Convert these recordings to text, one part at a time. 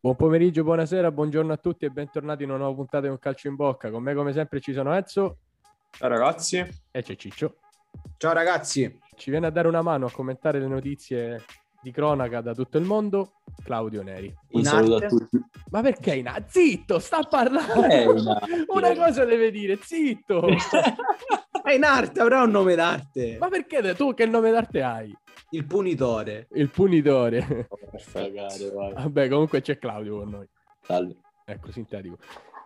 Buon pomeriggio, buonasera, buongiorno a tutti e bentornati in una nuova puntata di Un Calcio in Bocca. Con me come sempre ci sono Enzo Ciao ragazzi. e c'è Ciccio. Ciao ragazzi. Ci viene a dare una mano a commentare le notizie di cronaca da tutto il mondo Claudio Neri. In Un saluto arte? a tutti. Ma perché in a- Zitto, sta parlando! Eh. Una cosa deve dire, zitto! È in arte, avrà un nome d'arte. Ma perché tu che nome d'arte hai? Il punitore. Il punitore. Vai. Vabbè, comunque c'è Claudio con noi. Salve. Ecco, sintetico.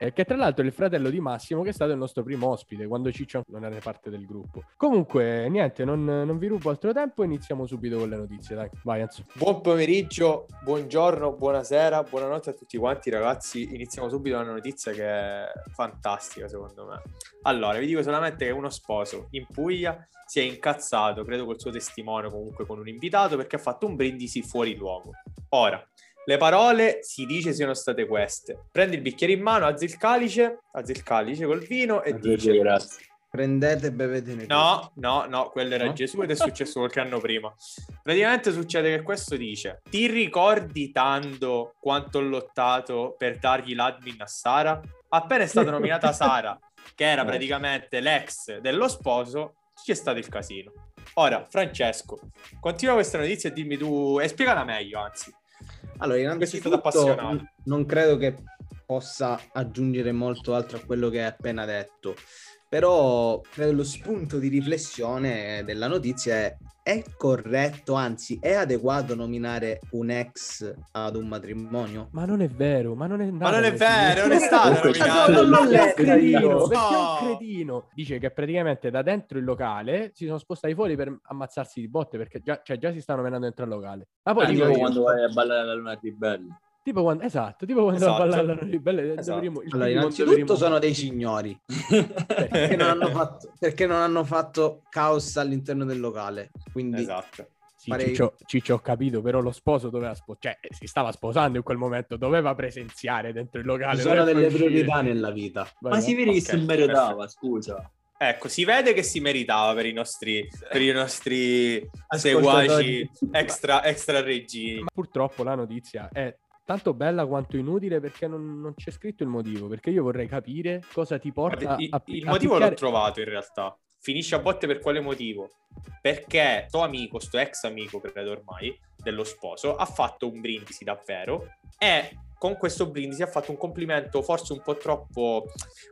Eh, che tra l'altro è il fratello di Massimo, che è stato il nostro primo ospite quando Ciccio non era parte del gruppo. Comunque, niente, non, non vi rubo altro tempo, iniziamo subito con le notizie. Dai, vai Enzo. Buon pomeriggio, buongiorno, buonasera, buonanotte a tutti quanti ragazzi. Iniziamo subito da una notizia che è fantastica secondo me. Allora, vi dico solamente che uno sposo in Puglia si è incazzato, credo col suo testimone, comunque con un invitato, perché ha fatto un brindisi fuori luogo. Ora, le parole si dice siano state queste. Prendi il bicchiere in mano, alzi il calice, alzi il calice col vino e dice... Grazie. Prendete e bevetene. No, no, no, quello era No? Gesù ed è successo qualche anno prima. Praticamente succede che questo dice: Ti ricordi tanto quanto ho lottato per dargli l'admin a Sara? Appena è stata nominata Sara, che era praticamente l'ex dello sposo, c'è stato il casino. Ora, Francesco, continua questa notizia e dimmi tu, e spiegala meglio, anzi. Allora, innanzitutto non credo che possa aggiungere molto altro a quello che hai appena detto. Però credo lo spunto di riflessione della notizia è è corretto, anzi è adeguato nominare un ex ad un matrimonio? Ma non è vero, ma non è Ma non è vero, non è stato nominato. Perché è un cretino, io. perché è un No. cretino. Dice che praticamente da dentro il locale si sono spostati fuori per ammazzarsi di botte perché già, cioè, già si stanno menando dentro il locale. Ma poi Ah, dico quando vai a ballare la luna ribelle. Tipo quando, esatto, tipo quando Esatto. ballano le belle Esatto. dovremmo- Allora, innanzitutto dovremmo- sono dei signori perché non hanno fatto, perché non hanno fatto caos all'interno del locale. Quindi Esatto. Sì, farei- Ciccio, Ciccio, ho capito, però lo sposo doveva sposare, cioè si stava sposando in quel momento, doveva presenziare dentro il locale. ci sono delle uscire. priorità nella vita. Vai, Ma si vede che Ok, si meritava, scusa. Ecco, si vede che si meritava per i nostri, per i nostri seguaci extra, extra regini. Ma purtroppo la notizia è tanto bella quanto inutile perché non, non c'è scritto il motivo, perché io vorrei capire cosa ti porta Guarda, il, a, il a motivo l'ho picchiare- trovato in realtà. Finisce a botte per quale motivo? Perché sto amico, sto ex amico, credo ormai, dello sposo, ha fatto un brindisi davvero e con questo brindisi ha fatto un complimento forse un po' troppo,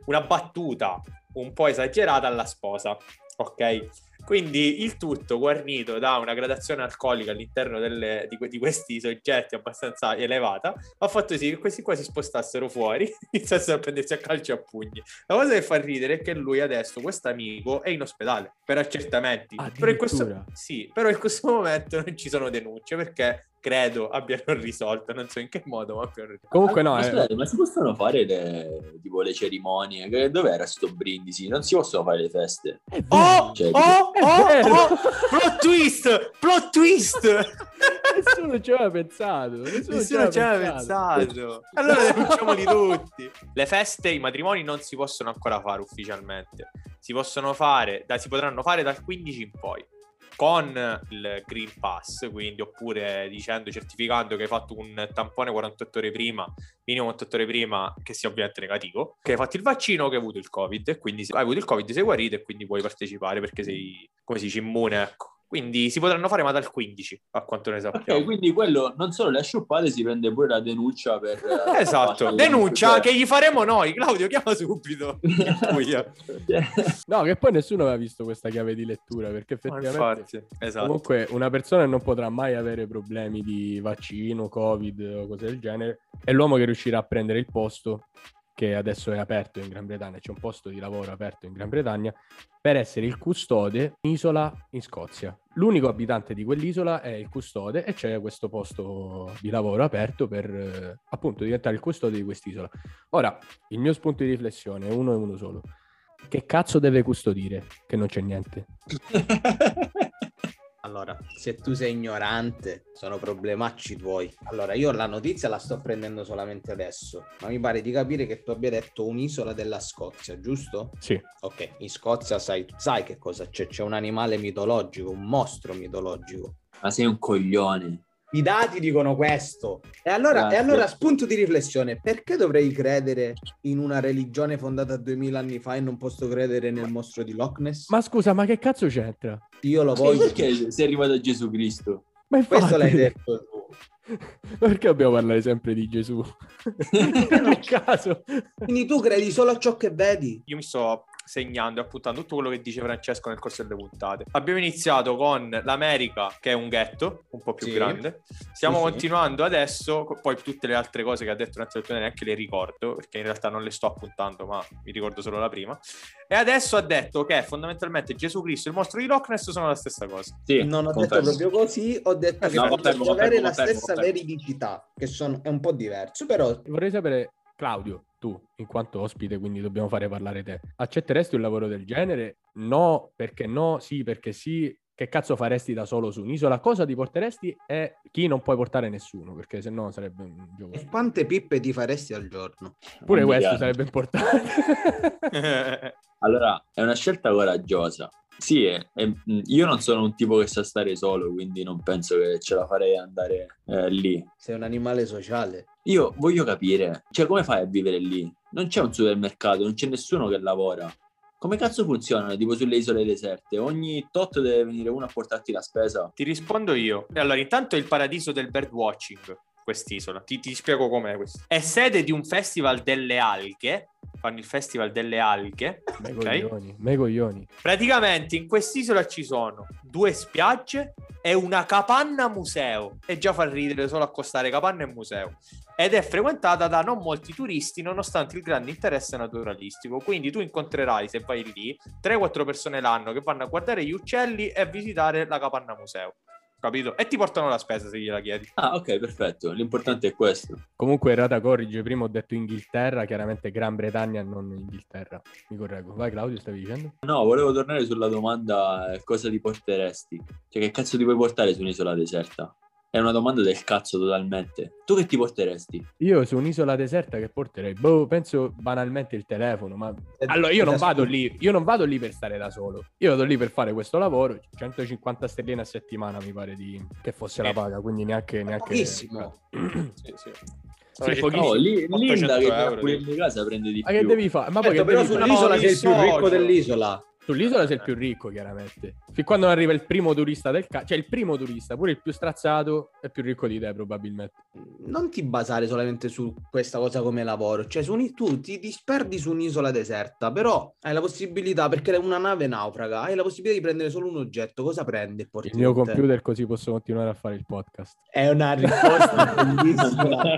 una battuta un po' esagerata alla sposa, ok? Quindi il tutto guarnito da una gradazione alcolica all'interno delle- di, que- di questi soggetti abbastanza elevata ha fatto sì che questi qua si spostassero fuori, iniziassero a prendersi a calci e a pugni. La cosa che fa ridere è che lui adesso, questo amico, è in ospedale per accertamenti. Però in, questo, sì, però in questo momento non ci sono denunce perché credo abbiano risolto, non so in che modo, ma abbiano risolto. Comunque no, ma, eh, scusate, ma si possono fare le, tipo le cerimonie? Che- Dov'era sto brindisi? Non si possono fare le feste. vero. Oh, Cioè, oh, è oh, oh, plot twist, plot twist. nessuno ci aveva pensato. Nessuno, Nessuno ci aveva pensato. Allora denunciamoli tutti. Le feste, i matrimoni non si possono ancora fare ufficialmente. Si possono fare, da- si potranno fare dal 15 in poi. Con il Green Pass, quindi oppure dicendo, certificando che hai fatto un tampone 48 ore prima, minimo 48 ore prima, che sia ovviamente negativo, che hai fatto il vaccino che hai avuto il Covid. E quindi hai avuto il Covid sei guarito e quindi puoi partecipare perché sei, come si dice, immune, ecco. Quindi si potranno fare ma dal 15, a quanto ne sappiamo. Ok, quindi quello non solo le asciuppate, si prende pure la denuncia per... eh, Esatto, denuncia che gli faremo noi. Claudio, chiama subito. No, che poi nessuno aveva visto questa chiave di lettura perché Ma effettivamente infatti, esatto. comunque una persona non potrà mai avere problemi di vaccino, covid o cose del genere. È l'uomo che riuscirà a prendere il posto che adesso è aperto in Gran Bretagna, c'è un posto di lavoro aperto in Gran Bretagna per essere il custode in isola in Scozia. L'unico abitante di quell'isola è il custode e c'è questo posto di lavoro aperto per eh, appunto diventare il custode di quest'isola. Ora, il mio spunto di riflessione è uno e uno solo. Che cazzo deve custodire? Che non c'è niente. Allora, se tu sei ignorante, sono problemacci tuoi. Allora, io la notizia la sto prendendo solamente adesso, ma mi pare di capire che tu abbia detto un'isola della Scozia, giusto? Sì, Ok, in Scozia sai, sai che cosa c'è? C'è un animale mitologico, un mostro mitologico. Ma sei un coglione. I dati dicono questo. E allora, e allora, spunto di riflessione, perché dovrei credere in una religione fondata 2000 anni fa e non posso credere nel mostro di Loch Ness? Ma scusa, ma che cazzo c'entra? io lo voglio. perché sei arrivato a Gesù Cristo? Ma infatti, Questo l'hai detto tu. Perché dobbiamo parlare sempre di Gesù? a caso. Quindi tu credi solo a ciò che vedi? Io mi sto segnando e appuntando tutto quello che dice Francesco nel corso delle puntate. Abbiamo iniziato con l'America, che è un ghetto un po' più Sì. grande. Stiamo Sì, sì. continuando adesso, co- poi tutte le altre cose che ha detto durante la neanche le ricordo, perché in realtà non le sto appuntando, ma mi ricordo solo la prima. E adesso ha detto che fondamentalmente Gesù Cristo e il mostro di Loch Ness sono la stessa cosa. Sì, Non ho confermo. detto proprio così, ho detto che No, confermo, avere la confermo, stessa confermo. veridicità, che sono, è un po' diverso, però Vorrei sapere, Claudio, tu, in quanto ospite, quindi dobbiamo fare parlare te, accetteresti un lavoro del genere? No, perché no, sì, perché sì. Che cazzo faresti da solo su un'isola? Cosa ti porteresti e chi non puoi portare nessuno, perché se no sarebbe un gioco. e quante pippe ti faresti al giorno? Pure questo sarebbe importante. Allora, è una scelta coraggiosa. Sì, è- è- io non sono un tipo che sa stare solo, quindi non penso che ce la farei andare eh, lì. Sei un animale sociale. Io voglio capire, cioè come fai a vivere lì? Non c'è un supermercato, non c'è nessuno che lavora. Come cazzo funzionano, tipo sulle isole deserte? Ogni tot deve venire uno a portarti la spesa. Ti rispondo io. Allora, intanto è il paradiso del birdwatching, quest'isola. Ti, ti spiego com'è questo. È sede di un festival delle alghe. Fanno il festival delle alghe. Me Ok? coglioni, me coglioni. Praticamente in quest'isola ci sono due spiagge e una capanna museo. E già fa ridere solo accostare capanna e museo. Ed è frequentata da non molti turisti nonostante il grande interesse naturalistico. Quindi tu incontrerai, se vai lì, 3-4 persone l'anno che vanno a guardare gli uccelli e a visitare la capanna museo. Capito? E ti portano la spesa se gliela chiedi. Ah, ok, perfetto. L'importante è questo. Comunque, errata corrige, prima ho detto Inghilterra, chiaramente Gran Bretagna, non Inghilterra. Mi correggo. Vai Claudio, stavi dicendo? No, volevo tornare sulla domanda eh, cosa ti porteresti? Cioè, che cazzo ti puoi portare su un'isola deserta? È una domanda del cazzo totalmente. Tu che ti porteresti? Io su un'isola deserta che porterei, boh, penso banalmente il telefono, ma allora io non vado lì, io non vado lì per stare da solo. Io vado lì per fare questo lavoro, 150 sterline a settimana mi pare di che fosse la Eh. paga, quindi neanche neanche Pochissimo. Sì, sì. Sì. Oh, lì, 800 Linda che euro, pure lì. in casa prende di Ma che più. devi fare? Ma poi Certo, che però devi su fare? un'isola No, sei il più ricco dell'isola. Sull'isola sei il più ricco, chiaramente. Fin quando arriva il primo turista del cazzo, cioè il primo turista, pure il più strazzato, è più ricco di te, probabilmente. Non ti basare solamente su questa cosa come lavoro, cioè su un- tu ti disperdi su un'isola deserta, però hai la possibilità, perché una nave naufraga, hai la possibilità di prendere solo un oggetto, cosa prende? porti Il mio computer, così posso continuare a fare il podcast. È una risposta bellissima.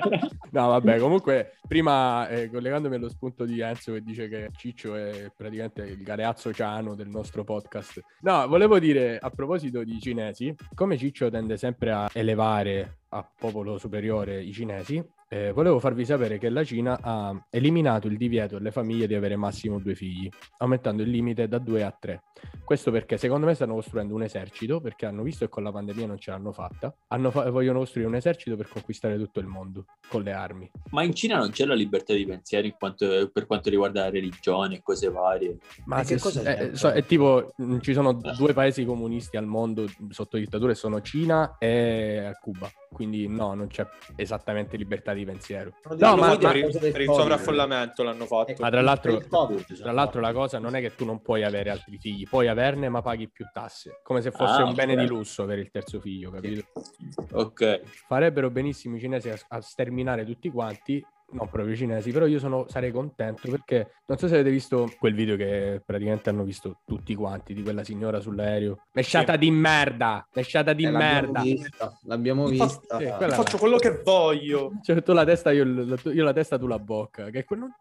No, vabbè, comunque, prima eh, collegandomi allo spunto di Enzo che dice che Ciccio è praticamente il galeazzo ciano del nostro podcast. No, volevo dire a proposito di cinesi, come Ciccio tende sempre a elevare a popolo superiore i cinesi, eh, volevo farvi sapere che la Cina ha eliminato il divieto alle famiglie di avere massimo due figli, aumentando il limite da due a tre. Questo perché secondo me stanno costruendo un esercito, perché hanno visto che con la pandemia non ce l'hanno fatta, hanno fa- vogliono costruire un esercito per conquistare tutto il mondo con le armi. Ma in Cina non c'è la libertà di pensiero in quanto- per quanto riguarda la religione e cose varie. Ma E che se- cosa eh, so- è tipo, mh, ci sono due paesi comunisti al mondo sotto dittatura e sono Cina e Cuba. Quindi no, non c'è esattamente libertà di pensiero. No, ma- ma, ma- per, il, per il sovraffollamento l'hanno fatto. Ma tra l'altro- Covid, Tra l'altro la cosa non è che tu non puoi avere altri figli, puoi averne ma paghi più tasse, come se fosse Ah, un bene ok. di lusso per il terzo figlio, capito? Ok. Farebbero benissimo i cinesi a, a sterminare tutti quanti, non proprio i cinesi, però io sono, sarei contento perché non so se avete visto quel video che praticamente hanno visto tutti quanti di quella signora sull'aereo. Mesciata di merda, mesciata di Eh, l'abbiamo merda. vista, l'abbiamo vista. sì, quella- Faccio quello che voglio. Cioè, tu la testa, io, la, io la testa, tu la bocca. Che que- non,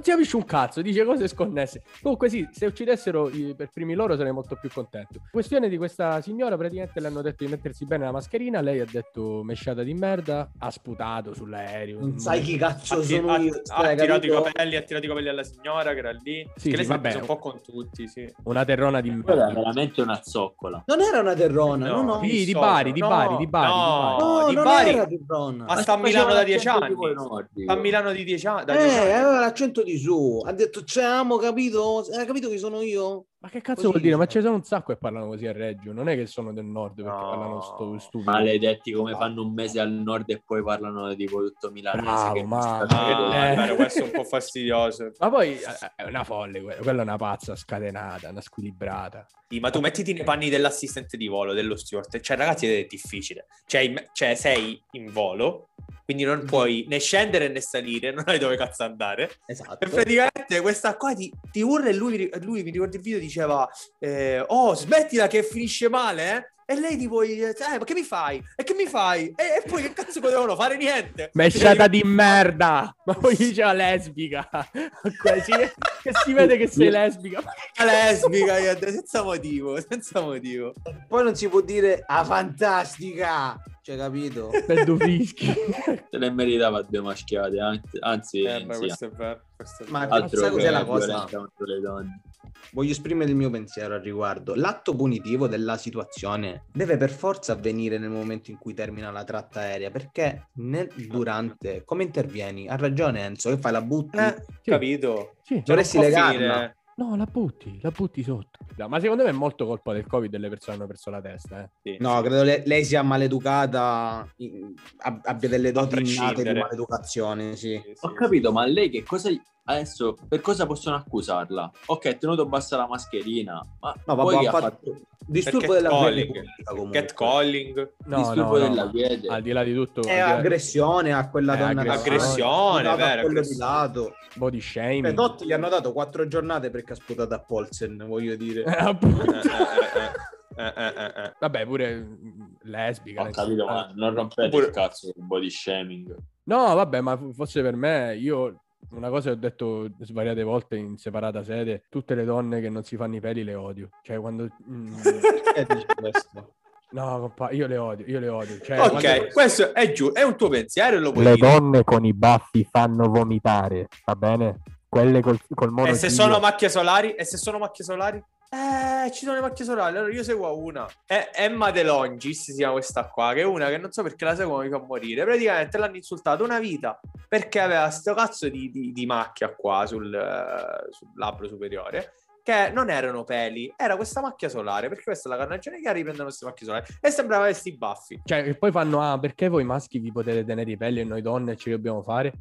si capisce un cazzo, dice cose sconnesse. Comunque, sì, se uccidessero per primi loro sarei molto più contento. Questione di questa signora, praticamente le hanno detto di mettersi bene la mascherina. Lei ha detto mesciata di merda, ha sputato sull'aereo. Non sai chi cazzo sono ha- io. ha stai, tirato i capelli, ha tirato i capelli alla signora che era lì. Sì, che sì, lei si è vabbè. un po' con tutti, sì. Una terrona di merda. veramente una zoccola. Non era una terrona, no, no. mi Sì, di. Bari, di No, Bari, di Bari, no, di Bari. No, di non Bari. era terrona. Ma sta a Milano da 10 anni. Sta a Milano di 10 anni. da Eh, 10 anni. aveva l'accento di su. Ha detto, ci amo, capito? Hai capito chi sono io? Ma che cazzo Così vuol dire? Ma ci sono un sacco che parlano così a Reggio. Non è che sono del nord perché No. parlano sto stupido. Maledetti come fanno un mese al nord e poi parlano tipo tutto milanese. Bravo, che ma- Ah. Eh. questo è un po' fastidioso. Ma poi eh, è una folle, quella, quella è una pazza scatenata, una squilibrata. Ma tu mettiti nei panni dell'assistente di volo, dello steward. Cioè, ragazzi, è difficile. Cioè, in- cioè, sei in volo, quindi non puoi né scendere né salire, non hai dove cazzo andare. Esatto. E praticamente questa qua ti, ti urla e lui, lui, mi ricordo il video, diceva eh, Oh, smettila che finisce male, eh? E lei tipo, eh, ma che mi fai? E che mi fai? E, e poi che cazzo potevano fare? Niente. Mesciata di merda! Ma poi diceva lesbica. Quasi, che si vede che sei lesbica. Ma lesbica, io, senza motivo, senza motivo. Poi non si può dire ah fantastica, cioè capito? Bello fischi. Se le meritava due maschiate, anzi, anzi Eh, beh, questo è vero. questo è Ma vero. altro sai cos'è la cosa? le donne. Voglio esprimere il mio pensiero al riguardo. L'atto punitivo della situazione deve per forza avvenire nel momento in cui termina la tratta aerea, perché nel- durante, come intervieni? Ha ragione Enzo, che fai la butti? Eh, Sì. capito? Sì. Dovresti Non può legarla. finire- No, la butti, la butti sotto. No, ma secondo me è molto colpa del Covid delle persone che hanno perso la testa. Eh. Sì, No, credo le- lei sia maleducata, abbia delle doti innate di maleducazione, sì. Sì, sì, Ho sì. capito, ma lei che cosa... Adesso, per cosa possono accusarla? Ok, ha tenuto bassa la mascherina, ma No, poi vabbè, ha ha fatto fatto disturbo della comunque. Catcalling, No, disturbo no, no, della quiete. Al di là di tutto, È aggressione a quella È donna che ha aggressione, sputato a vero, aggressione. body Cioè, shaming. Totti gli hanno dato quattro giornate perché ha sputato a Polsen, voglio dire. Eh, appunto. Eh, eh, eh, eh, eh. Vabbè, pure mm, lesbica. Ho capito, ma non rompete Oppure- il cazzo del body shaming. No, vabbè, ma f- fosse per me, io una cosa che ho detto svariate volte in separata sede, tutte le donne che non si fanno i peli le odio. Cioè, quando... mm, Perché dici questo? no, compa, io le odio, io le odio. Cioè, Ok, quando- questo è giù, è un tuo pensiero e lo puoi Le dire. donne con i baffi fanno vomitare, va bene? Quelle col, col E monotiglio. se sono macchie solari? E se sono macchie solari? Eh, ci sono le macchie solari. Allora io seguo una. È Emma De Longis, si chiama questa qua, che è una che non so perché la seguo mi fa morire. Praticamente l'hanno insultato una vita perché aveva sto cazzo di, di- di macchia qua sul, eh, sul labbro superiore. Che non erano peli, era questa macchia solare. Perché questa è la carnagione chiara riprendono queste macchie solari. E sembrava avessi i baffi. Cioè, che poi fanno, ah, perché voi maschi vi potete tenere i peli e noi donne ce li dobbiamo fare?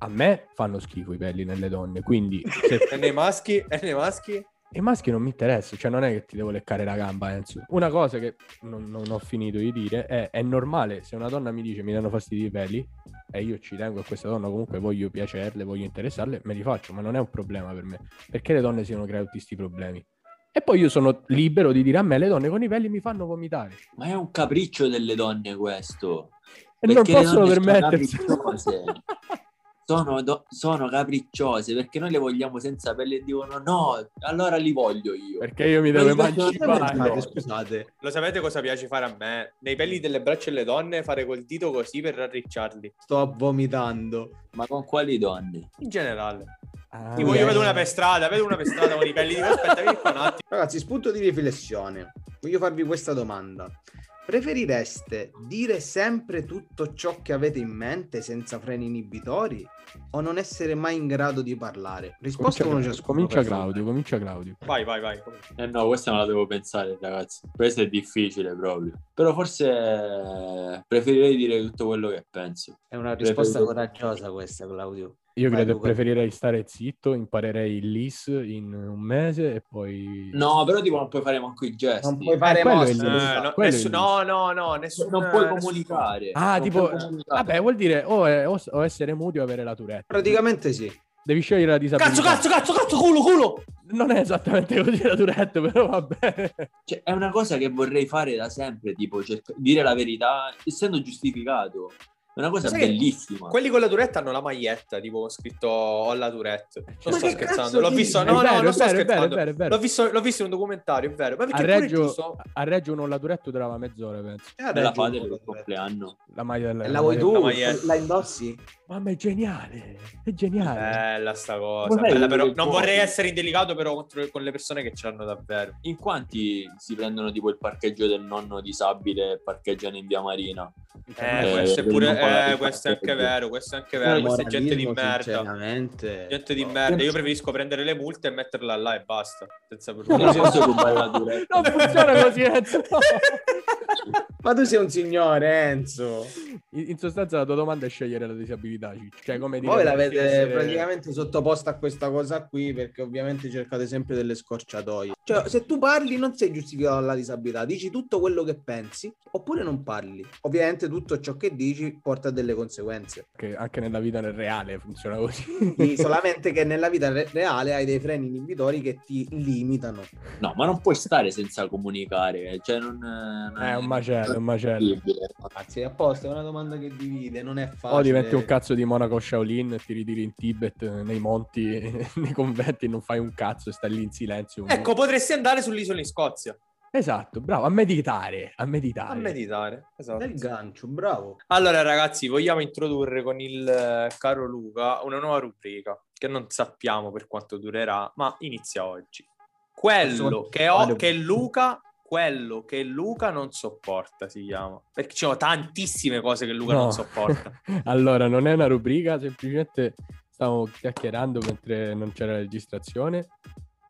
A me fanno schifo i peli nelle donne, quindi se E nei maschi? E nei maschi? I maschi non mi interessa, cioè non è che ti devo leccare la gamba, Enzo. Una cosa che non, non ho finito di dire è, è normale se una donna mi dice mi danno fastidio i peli e io ci tengo a questa donna, comunque voglio piacerle, voglio interessarle, me li faccio, ma non è un problema per me. Perché le donne si devono creare tutti questi problemi? E poi io sono libero di dire a me le donne con i peli mi fanno vomitare. Ma è un capriccio delle donne questo. E non Perché possono permettersi. Sono, do- sono capricciose perché noi le vogliamo senza pelle e dicono no, allora li voglio io. Perché io mi devo emancipare. Scusate, scusate. Lo sapete cosa piace fare a me? Nei peli delle braccia delle donne fare col dito così per rarricciarli. Sto vomitando. Ma con quali donne? In generale. Ah, Tipo io vedo una per strada, vedo una per strada con i pelli, dico aspetta, un attimo. Ragazzi, spunto di riflessione. Voglio farvi questa domanda. Preferireste dire sempre tutto ciò che avete in mente senza freni inibitori o non essere mai in grado di parlare? Risposta uno Comincia, ciascuno. comincia. Claudio, comincia Claudio. Vai, vai, vai. Eh no, questa non la devo pensare, ragazzi. Questo è difficile proprio. Però forse eh, preferirei dire tutto quello che penso. È una risposta Preferirei- coraggiosa questa, Claudio. Io Vai, credo che Luca. preferirei stare zitto, imparerei il LIS in un mese e poi... No, però tipo non puoi fare manco i gesti. Non puoi fare il- Luca. Eh, no, nessun- no, no, no, nessun, non puoi nessun- comunicare. Ah, Non tipo... comunicare. Vabbè, vuol dire o, è- o- o essere muti o avere la Tourette. Praticamente sì. Devi scegliere la disabilità. Cazzo, cazzo, cazzo, cazzo, culo, culo! Non è esattamente così la Tourette, però va bene. Cioè, è una cosa che vorrei fare da sempre, tipo cerca- dire la verità essendo giustificato. È una cosa Sai che bellissima. Quelli con la Tourette hanno la maglietta, tipo con scritto ho la Tourette. Non Ma sto che scherzando, l'ho visto, È no, vero, no, è non sto vero, è è scherzando. vero, è vero. L'ho visto, l'ho visto in un documentario, è vero. Ma A perché pure Reggio, giusto? a Reggio uno la Tourette durava mezz'ora, penso. E Me la fate per il compleanno. La maglia della... E la vuoi tu? La maglietta. La indossi? Mamma, è geniale. È geniale. Bella sta cosa. Bella, a però, non vorrei essere indelicato, però contro- con le persone che ce l'hanno davvero. In quanti si prendono tipo il parcheggio del nonno disabile e parcheggiano in via Marina? Eh, Eh, essere per pure non eh, questo è anche vero, questo è anche vero. Questa è gente di merda. Sinceramente. Gente di no. merda. Io preferisco prendere le multe e metterla là e basta. Senza Non funziona così, Enzo. Ma tu sei un signore, Enzo. In in sostanza la tua domanda è scegliere la disabilità, cioè come dire... Voi l'avete essere- praticamente sottoposta a questa cosa qui perché ovviamente cercate sempre delle scorciatoie. Cioè, se tu parli non sei giustificato dalla disabilità, dici tutto quello che pensi oppure non parli. Ovviamente tutto ciò che dici porta a delle conseguenze. Che anche nella vita nel reale funziona così. Sì, solamente che nella vita re- reale hai dei freni inibitori che ti limitano. No, ma non puoi stare senza comunicare. Cioè, non, non È un macello, è un macello. Anzi, apposta è una domanda che divide, non è facile. O diventi un cazzo di monaco Shaolin, ti ritiri in Tibet, nei monti, nei conventi, non fai un cazzo e stai lì in silenzio. Ecco, potresti andare sull'isola in Scozia Esatto, bravo, a meditare, a meditare. a meditare. Esatto. Del gancio, bravo. Allora, ragazzi, vogliamo introdurre con il eh, caro Luca una nuova rubrica che non sappiamo per quanto durerà, ma inizia oggi. Quello che, ho, che Luca, quello che Luca non sopporta si chiama. Perché ci sono tantissime cose che Luca No. non sopporta. allora, non è una rubrica, semplicemente stavo chiacchierando mentre non c'era la registrazione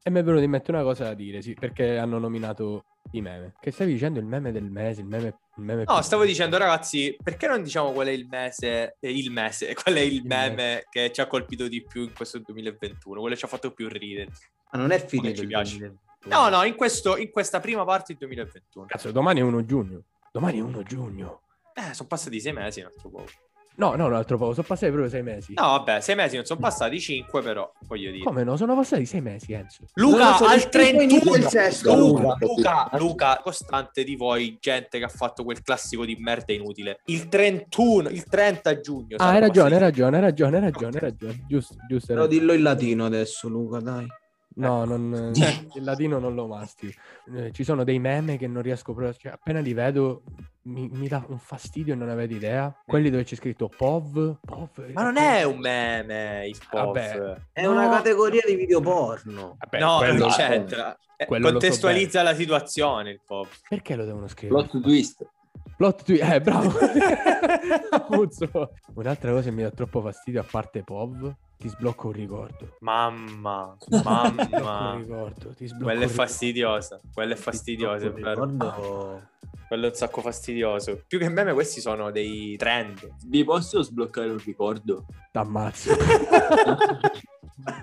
e mi è venuto in mente una cosa da dire, sì, perché hanno nominato i meme. Che stavi dicendo il meme del mese, il meme... Il meme No, stavo dicendo, ragazzi, perché non diciamo qual è il mese, eh, il mese, qual è il, Il meme mese. che ci ha colpito di più in questo 2021, quello che ci ha fatto più ridere. Ma non è finito ci il piace. 2021. No, no, in, questo, in questa prima parte del 2021. Cazzo, domani è 1 giugno. Domani è 1 giugno. Eh, sono passati sei mesi, un altro po'. No, no, un altro po', sono passati proprio sei mesi. No, vabbè, sei mesi non sono passati, cinque però, voglio dire. Come no? Sono passati sei mesi, Enzo. Luca, so, al perché poi inizia 31 il sesto, Luca, Luca. Luca, costante di voi, gente che ha fatto quel classico di merda inutile. Il 31, il 30 giugno. Ah, hai ragione, hai ragione, hai ragione, hai ragione, hai ragione. Giusto, giusto. Però dillo in latino adesso, Luca, dai. No, non, il latino non lo mastico. Eh, ci sono dei meme che non riesco proprio... Cioè, appena li vedo mi, mi dà un fastidio e non avete idea. Quelli dove c'è scritto POV. POV Ma non è un meme, il POV. Vabbè. È No. una categoria di video porno. Vabbè, no, quello- non c'entra. Eh, quello lo so Contestualizza la situazione il POV. Perché lo devono scrivere? Plot twist. Plot twist. Eh, bravo. Un'altra cosa che mi dà troppo fastidio, a parte POV, ti sblocca un ricordo. Mamma, Ti mamma. ricordo. Ti sblocca Quella è un ricordo. fastidiosa. Quella è fastidiosa. Ricordo... Quello è un sacco fastidioso. Più che meme, questi sono dei trend. Vi posso sbloccare un ricordo? T'ammazzo.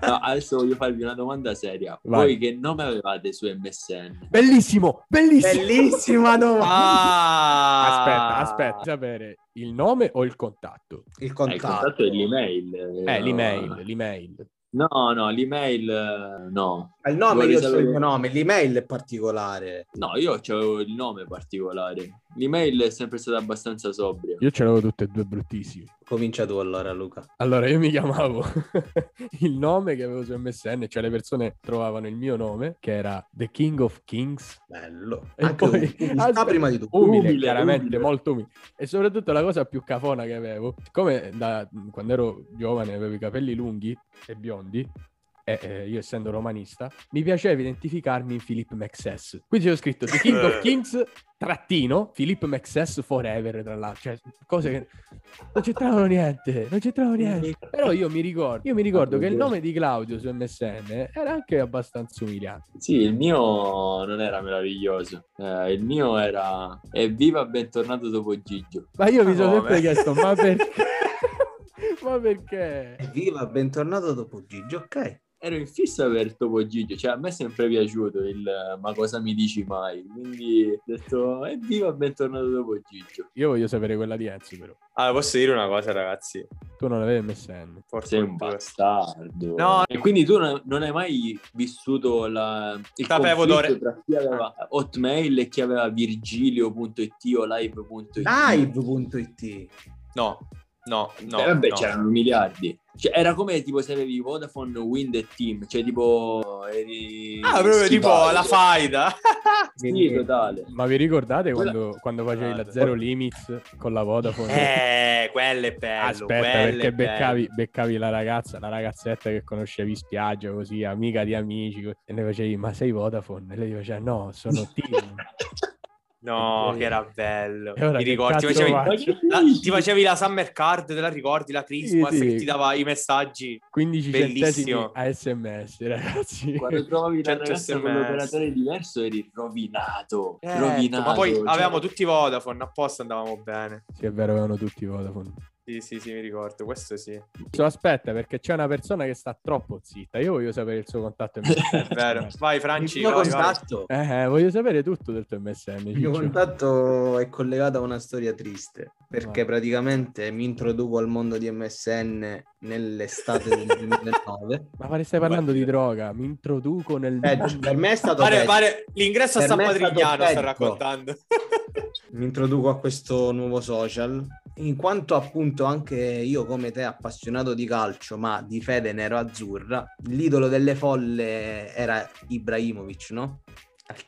No, adesso voglio farvi una domanda seria. Vai. Voi che nome avevate su MSN? Bellissimo, bellissimo. Bellissima domanda. Ah! Aspetta, aspetta, sapere il nome o il contatto? Il Eh, contatto. il contatto è l'email. Eh, l'email, l'email. No, no, l'email eh, no. Il nome, Vorrei io il sapere- mio nome, l'email è particolare. No, io avevo il nome particolare. L'email è sempre stata abbastanza sobria. Io ce l'avevo tutte e due bruttissimi. Comincia tu allora, Luca. Allora, io mi chiamavo il nome che avevo su MSN, cioè le persone trovavano il mio nome, che era The King of Kings. Bello. E Anche poi- umiltà aspetta, prima di tutto. Umile, Umile, chiaramente, umile. molto umile. E soprattutto la cosa più cafona che avevo, siccome da, quando ero giovane avevo i capelli lunghi e biondi, e eh, io essendo romanista, mi piaceva identificarmi in Philip Maxess. Quindi ho scritto The King of Kings, trattino, Philip Maxess forever, tra l'altro. Cioè, cose che non c'entravano niente, non c'entravano niente. Però io mi ricordo, io mi ricordo che il nome di Claudio su MSN era anche abbastanza umiliante. Sì, il mio non era meraviglioso. Eh, il mio era Evviva, bentornato dopo Gigio. Ma io mi sono sempre chiesto, ma perché? ma perché? Evviva, bentornato dopo Gigi, ok. Ero in fissa per Topo Gigio, cioè a me è sempre piaciuto il ma cosa mi dici mai? Quindi ho detto Evviva, bentornato dopo Gigio. Io voglio sapere quella di Enzo, però. Allora, posso dire una cosa, ragazzi? Tu non avevi MSN. Forse Sei un bastardo. No. E quindi tu non, non hai mai vissuto la, il Sapevo conflitto d'ore- tra chi aveva Hotmail e chi aveva Virgilio.it o Live.it? Live.it. No, no, no. Eh, vabbè, no. c'erano miliardi. Cioè, era come tipo se avevi Vodafone, Wind e Team, cioè tipo eri Ah, proprio tipo schivato. la faida. Sì, totale. Ma vi ricordate Quella- quando, quando facevi la Guarda. Zero Limits con la Vodafone? eh, quello è bello. Aspetta, perché beccavi, beccavi la ragazza, la ragazzetta che conoscevi in spiaggia, così, amica di amici, e ne facevi, ma sei Vodafone? E lei ti faceva, no, sono Team. No, che era bello. Che ricordi, ti facevi, la, ti facevi la Summer Card, te la ricordi, la Christmas, Sì, sì. che ti dava i messaggi. 15 centesimi Bellissimo. a sms, ragazzi. Quando trovavi la 100 ragazza con SMS. l'operatore diverso eri rovinato. Certo, rovinato. ma poi Cioè, avevamo tutti Vodafone, apposta andavamo bene. Sì, è vero, avevano tutti Vodafone. Sì, sì, sì, mi ricordo, questo sì. So, aspetta, perché c'è una persona che sta troppo zitta. Io voglio sapere il suo contatto MSN. È vero. Vai, Franci, vai, vai. contatto, Eh, eh, voglio sapere tutto del tuo MSN. il mio contatto è collegato a una storia triste perché Vai. praticamente mi introduco al mondo di MSN nell'estate del 2009. Ma pare stai parlando di droga? Mi introduco nel Peggio, per me è stato Pare, pare, l'ingresso a Per San è stato Patrignano sta peggio. raccontando. mi introduco a questo nuovo social in quanto appunto anche io come te appassionato di calcio ma di fede nero-azzurra l'idolo delle folle era Ibrahimovic no?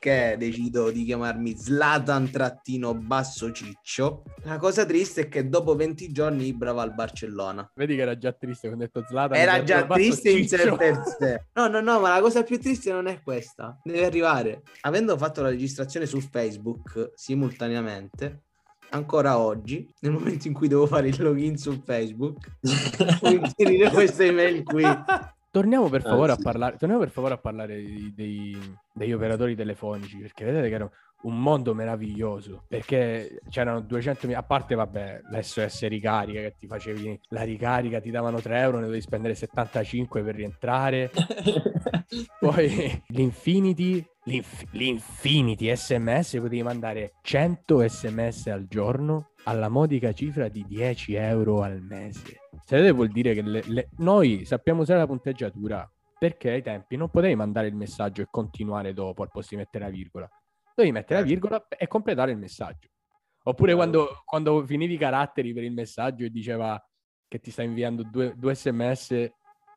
che decido di chiamarmi Zlatan trattino basso ciccio la cosa triste è che dopo 20 giorni Ibra va al Barcellona Vedi che era già triste quando ho detto Zlatan. era già detto, "Basta, triste in sé ciccio". per sé. No, no, no, ma la cosa più triste non è questa. Deve arrivare. Avendo fatto la registrazione su Facebook simultaneamente, ancora oggi, nel momento in cui devo fare il login su Facebook, devo inserire questa email qui. Torniamo per Ah, favore sì. a parlare, torniamo per favore a parlare di- dei- degli operatori telefonici, perché vedete che era un mondo meraviglioso, perché c'erano 200.000, a parte vabbè, l'SOS ricarica che ti facevi la ricarica, ti davano 3 euro, ne dovevi spendere 75 per rientrare, poi l'Infinity, l'Inf- l'Infinity SMS, potevi mandare 100 SMS al giorno alla modica cifra di 10 euro al mese. Sapete vuol dire che le- le- noi sappiamo usare la punteggiatura perché ai tempi non potevi mandare il messaggio e continuare dopo al posto di mettere la virgola. Dovevi mettere la Certo. virgola e completare il messaggio. Oppure quando, quando finivi i caratteri per il messaggio e diceva che ti sta inviando due, due sms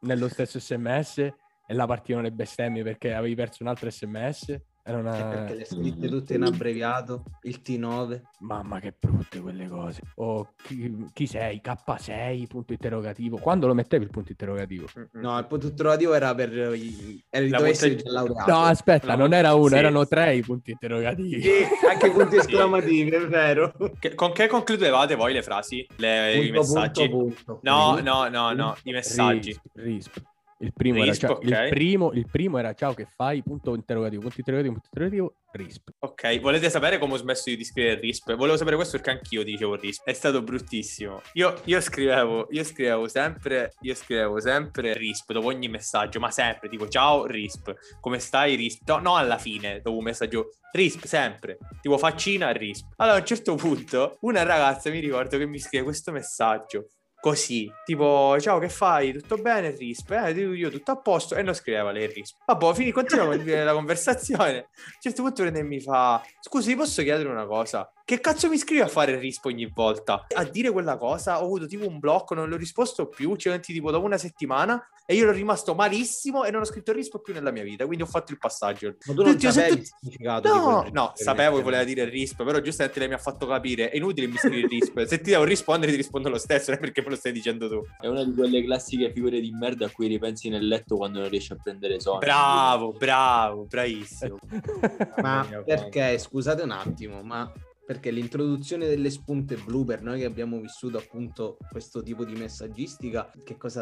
nello stesso sms e là partivano le bestemmie perché avevi perso un altro sms. Era Che una... perché le scritte tutte in abbreviato, il T9. Mamma che brutte quelle cose. O chi, chi sei? K6? Punto interrogativo. Quando lo mettevi il punto interrogativo? No, il punto interrogativo era per i... Era La già laureato. No, aspetta, La- non era uno, sì. erano tre i punti interrogativi. Sì, anche i punti esclamativi, è vero. Che- con che concludevate voi le frasi? Le- I Punto, messaggi? punto, punto. No, no, no, no, i messaggi. Risp, risp. Il primo, Risp, era ciao, ok. il, primo, il primo era ciao che fai? Punto interrogativo, punto interrogativo, punto interrogativo, risp. Ok, volete sapere come ho smesso di scrivere RISP? Volevo sapere questo perché anch'io dicevo RISP. È stato bruttissimo. Io, io scrivevo, io scrivevo sempre, io scrivevo sempre RISP dopo ogni messaggio, ma sempre, tipo ciao RISP, come stai RISP? No, no alla fine, dopo un messaggio RISP, sempre. Tipo faccina RISP. Allora a un certo punto una ragazza mi ricordo che mi scrive questo messaggio. Così, tipo, ciao, che fai? Tutto bene, RISP? Eh, io tutto a posto e non scriveva lei RISP. Vabbè, fini, continuiamo la conversazione. A un certo punto prende mi fa: Scusi, posso chiedere una cosa? Che cazzo mi scrivi a fare RISP ogni volta? A dire quella cosa ho avuto tipo un blocco, non l'ho risposto più. Ci metti tipo dopo una settimana e io ero rimasto malissimo e non ho scritto RISP più nella mia vita. Quindi ho fatto il passaggio. Ma tu non Tutti- sapevi tutti- il significato di No, no, sapevo che voleva dire RISP, però giustamente lei mi ha fatto capire. È inutile mi scrivi RISP. Se ti devo rispondere, ti rispondo lo stesso, non è perché me lo stai dicendo tu. È una di quelle classiche figure di merda a cui ripensi nel letto quando non riesci a prendere sonno. Bravo, bravo, bravissimo. Ma perché, scusate un attimo, ma perché l'introduzione delle spunte blu per noi che abbiamo vissuto appunto questo tipo di messaggistica, che cosa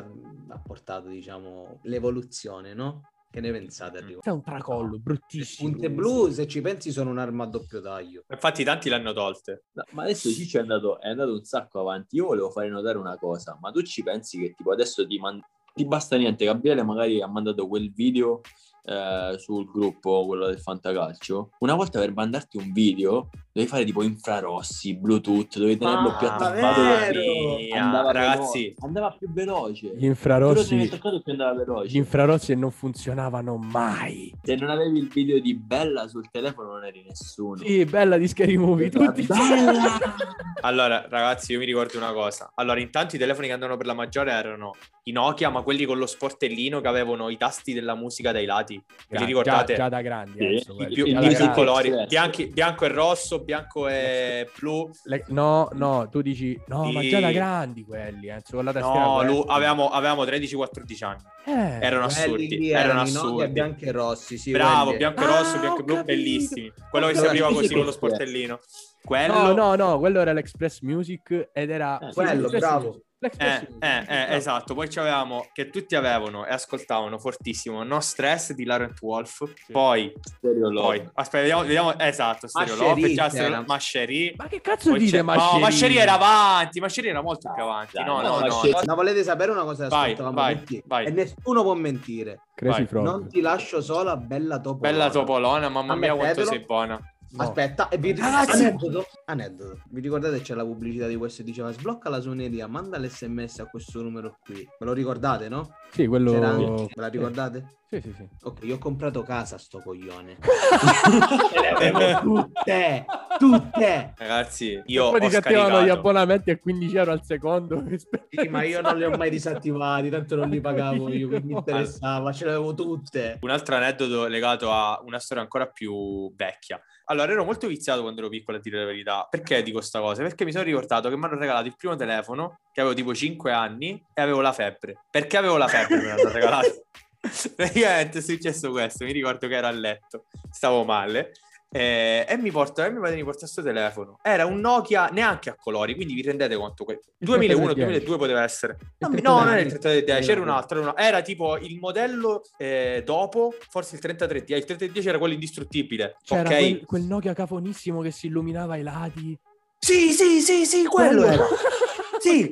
ha portato, diciamo, l'evoluzione, no? Che ne pensate? a riguardo? È un tracollo Le bruttissimo. spunte blu, se ci pensi, sono un'arma a doppio taglio. Infatti, tanti l'hanno tolte. No, ma adesso Ciccio è andato, è andato un sacco avanti. Io volevo fare notare una cosa, ma tu ci pensi che tipo adesso ti, man- ti basta niente? Gabriele magari ha mandato quel video eh, sul gruppo, quello del Fantacalcio. Una volta per mandarti un video devi fare tipo infrarossi, Bluetooth, devi tenerlo Ah, più attaccato. Mia, Andava ragazzi, andava più veloce. Gli infrarossi, attaccato più andava veloce. gli infrarossi non funzionavano mai. Se non avevi il video di Bella sul telefono non eri nessuno. Sì, bella di Scary Movie, tutti! Allora, ragazzi, io mi ricordo una cosa. Allora, intanto i telefoni che andavano per la maggiore erano i Nokia, ma quelli con lo sportellino che avevano i tasti della musica dai lati. Vi ricordate? Già, già da grandi, Sì. Enzo, quelli. Più, da più grandi. colori, bianchi- bianco e rosso, bianco e blu. Le- no, no, tu dici, no, Sì. ma già da grandi quelli, eh, con la tastiera No, quella. lu- avevamo, avevamo 13-14 anni. Eh, Erano assurdi. Erano assurdi. bianchi e rossi, sì, Bravo, quelli- bianco e Ah, rosso, bianco e blu, capito. bellissimi. Quello che si apriva così con lo sportellino. Quello... No, no, no, quello era l'Express Music ed era... Eh, quello, bravo. Music. Eh, eh, eh, bravo. esatto. Poi c'avevamo che tutti avevano e ascoltavano fortissimo No Stress di Laurent Wolf. Poi, Stereo Love. aspetta, vediamo, vediamo esatto. Stereo Love, c'era. Masherie. Ma che cazzo Poi dite, Mascerini? No, Mascerie era avanti. Mascerie era molto più avanti. dai, No, no, no, no. Ma volete sapere una cosa Vai, vai, vai. E nessuno può mentire. Frog. Non ti lascio sola, bella topo. Bella topolona, mamma mia, quanto sei buona. No. Aspetta, e vi Ragazzi! aneddoto, aneddoto. Vi ricordate c'è la pubblicità di questo che diceva sblocca la suoneria, manda l'SMS a questo numero qui. Me lo ricordate, no? Sì, quello... C'era anche- Ve la ricordate? Sì, sì, sì. Ok, io ho comprato casa sto coglione. Le avevo tutte, tutte. Ragazzi, io Poi ho ti attivano gli abbonamenti a 15 euro al secondo. Sì, ma io non li ho mai disattivati, tanto non li pagavo io, quindi mi interessava, ce le avevo tutte. Un altro aneddoto legato a una storia ancora più vecchia. Allora, ero molto viziato quando ero piccolo, a dire la verità. Perché dico sta cosa? Perché mi sono ricordato che mi hanno regalato il primo telefono, che avevo tipo 5 anni, e avevo la febbre. Perché avevo la febbre me l'hanno regalato? Praticamente è successo questo, mi ricordo che ero a letto, stavo male, eh, e mi porta, e mio padre mi porta questo telefono. Era un Nokia neanche a colori, quindi vi rendete conto che Il 2001, 3310. 2002 poteva essere. No, no, non era il 3310. 3310, era un altro, era, un- era tipo il modello eh, dopo, forse il 3310, il 3310 era quello indistruttibile, C'era ok? quel, quel Nokia cafonissimo che si illuminava ai lati. Sì, sì, sì, sì, quello era. Sì,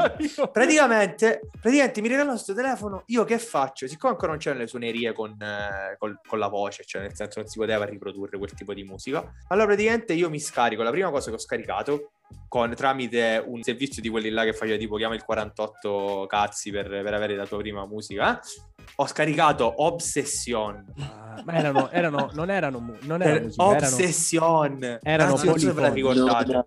praticamente, praticamente mi regalano questo telefono. Io che faccio? Siccome ancora non c'erano le suonerie con, eh, col- con la voce, cioè nel senso non si poteva riprodurre quel tipo di musica, allora praticamente io mi scarico. La prima cosa che ho scaricato con, tramite un servizio di quelli là che faceva tipo chiama il 48 cazzi per, per avere la tua prima musica, eh, ho scaricato Obsession. Ah, ma erano, erano, non erano, non era Per- musica, erano... Obsession. erano la polifoniche.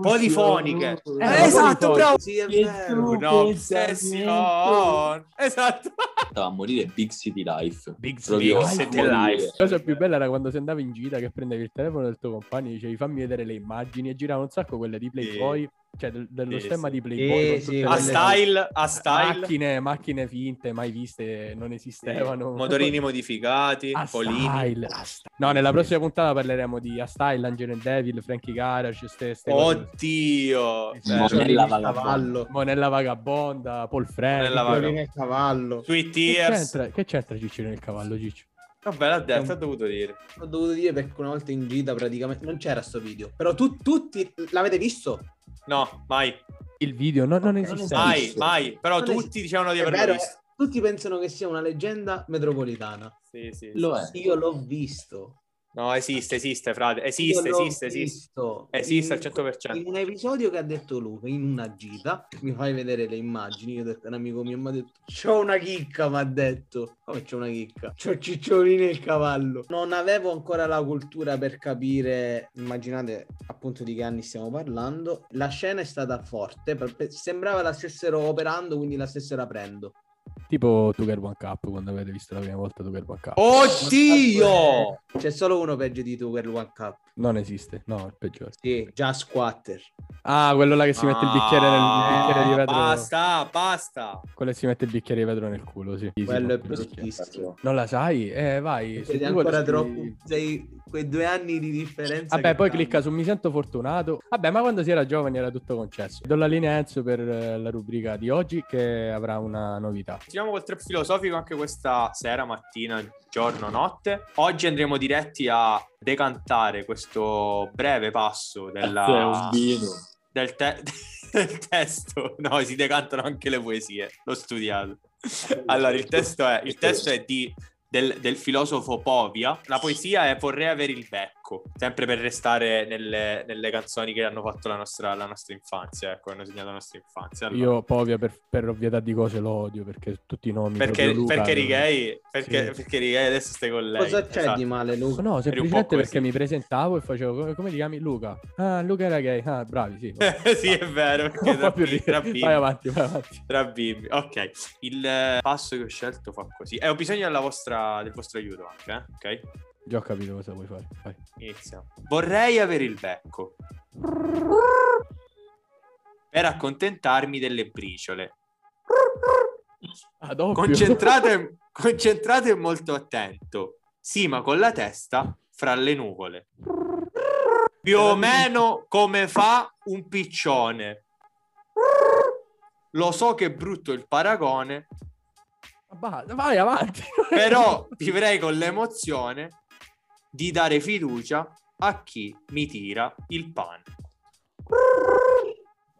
Polifoniche. Eh, Eh, esatto, bravo. Sì, è vero. Un'ossession. Esatto. Stava a morire Big City Life. Big City a morire. Life. La cosa più bella era quando si andava in gita che prendevi il telefono del tuo compagno e dicevi fammi vedere le immagini e girava un sacco quelle di Playboy, cioè del- dello Sì, stemma sì. di Playboy. Con sì, A style, a style. Macchine, macchine finte, mai viste, non esistevano. Motorini modificati, A polini. style, a style. No, nella prossima puntata parleremo di A Style, Angel and Devil, Frankie Garage, ste, ste cose. Oddio. Eh, Monella Monella Vagabonda. Monella Vagabonda, Paul Frank. Monella Vagabonda. Cavallo. Sweet Che Tears. c'entra, che c'entra Ciccio nel cavallo, Ciccio? Vabbè, l'ha detto, ha dovuto dire. L'ho dovuto dire perché una volta in gita praticamente non c'era sto video. Però tu, tutti l'avete visto? No, mai. Il video no, non Non esiste. Mai, mai. Però Non tutti esiste. dicevano di averlo vero, visto. eh, tutti pensano che sia una leggenda metropolitana. Sì, sì. Lo è. Io l'ho visto. No, esiste, esiste, frate. Esiste, esiste, esiste. Esiste al In- 100%. In un episodio che ha detto Luca, in una gita, mi fai vedere le immagini. Io ho detto un amico mio, mi ha detto: C'ho una chicca, mi ha detto. Come c'ho una chicca? C'ho Cicciolini e il cavallo. Non avevo ancora la cultura per capire. Immaginate appunto di che anni stiamo parlando. La scena è stata forte. sembrava la stessero operando, quindi la stessero aprendo. Tipo Tuger One Cup, quando avete visto la prima volta Tuger One Cup. Oddio! C'è solo uno peggio di tu per il One Cup. Non esiste, no, il peggiore. Sì, già squatter. Ah, quello là che si mette il bicchiere nel il bicchiere di Ah, vetro. Basta, basta. Quello che si mette il bicchiere di vetro nel culo, sì. Sì, sì, Quello è bruttissimo. Non la sai? Eh, vai. Google ancora troppo. Sei quei due anni di differenza. Vabbè, poi clicca su Mi sento fortunato. Vabbè, ma quando si era giovani era tutto concesso. Do la linea Enzo per eh, la rubrica di oggi che avrà una novità. Continuiamo col trap filosofico anche questa sera, mattina, giorno, notte. Oggi andremo diretti a decantare questo breve passo della, del, te- del testo. No, si decantano anche le poesie. L'ho studiato. Allora, il testo è, il testo è di, del, del filosofo Povia. La poesia è Vorrei avere il becco, sempre per restare nelle, nelle canzoni che hanno fatto la nostra, la nostra infanzia, ecco, hanno segnato la nostra infanzia. Allora, Io Povia per, per ovvietà di cose lo odio perché tutti i nomi perché, Luca, perché Rigay, perché, Sì. perché Rigay adesso stai con lei. Cosa c'è esatto. di male, Luca? No, semplicemente perché mi presentavo e facevo come, come ti chiami Luca? Ah, Luca era gay. Ah, bravi, sì. sì, è vero, perché tra, bimbi, tra bimbi. Vai avanti, vai avanti. Tra bimbi. Ok, il eh, passo che ho scelto fa così. E ho bisogno della vostra, del vostro aiuto anche, eh? ok? Già ho capito cosa vuoi fare. Vai. Inizia. Vorrei avere il becco per accontentarmi delle briciole. Doppio. Concentrate, concentrate e molto attento. Sì, ma con la testa fra le nuvole. Più o meno come fa un piccione. Lo so che è brutto il paragone, Va- Vai avanti. però vivrei con l'emozione di dare fiducia a chi mi tira il pane.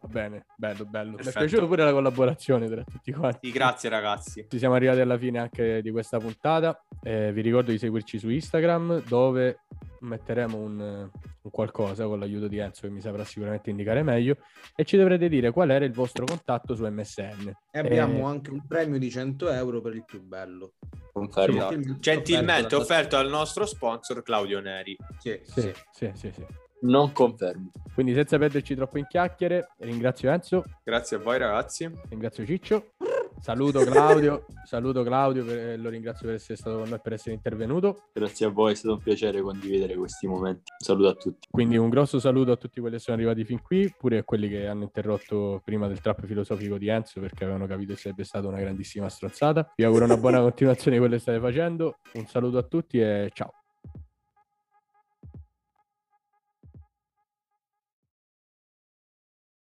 Va bene, bello, bello. Mi è Perfetto. piaciuta pure la collaborazione tra tutti quanti. Sì, grazie ragazzi. Ci siamo arrivati alla fine anche di questa puntata. Eh, vi ricordo di seguirci su Instagram dove metteremo un, un qualcosa con l'aiuto di Enzo che mi saprà sicuramente indicare meglio e ci dovrete dire qual era il vostro contatto su MSN. E abbiamo Eh, anche un premio di 100 euro per il più bello. Confermo. Gentilmente Gentilmente offerto al nostro sponsor Claudio Neri. Sì, Sì, sì. sì, sì, sì. Non confermo. Quindi senza perderci troppo in chiacchiere, ringrazio Enzo, Grazie a voi ragazzi. ringrazio Ciccio, saluto Claudio, saluto Claudio e lo ringrazio per essere stato con noi e per essere intervenuto. Grazie a voi, è stato un piacere condividere questi momenti. Un saluto a tutti. Quindi un grosso saluto a tutti quelli che sono arrivati fin qui, pure a quelli che hanno interrotto prima del trap filosofico di Enzo perché avevano capito che sarebbe stata una grandissima strozzata. Vi auguro una buona continuazione di quello che state facendo. Un saluto a tutti e ciao.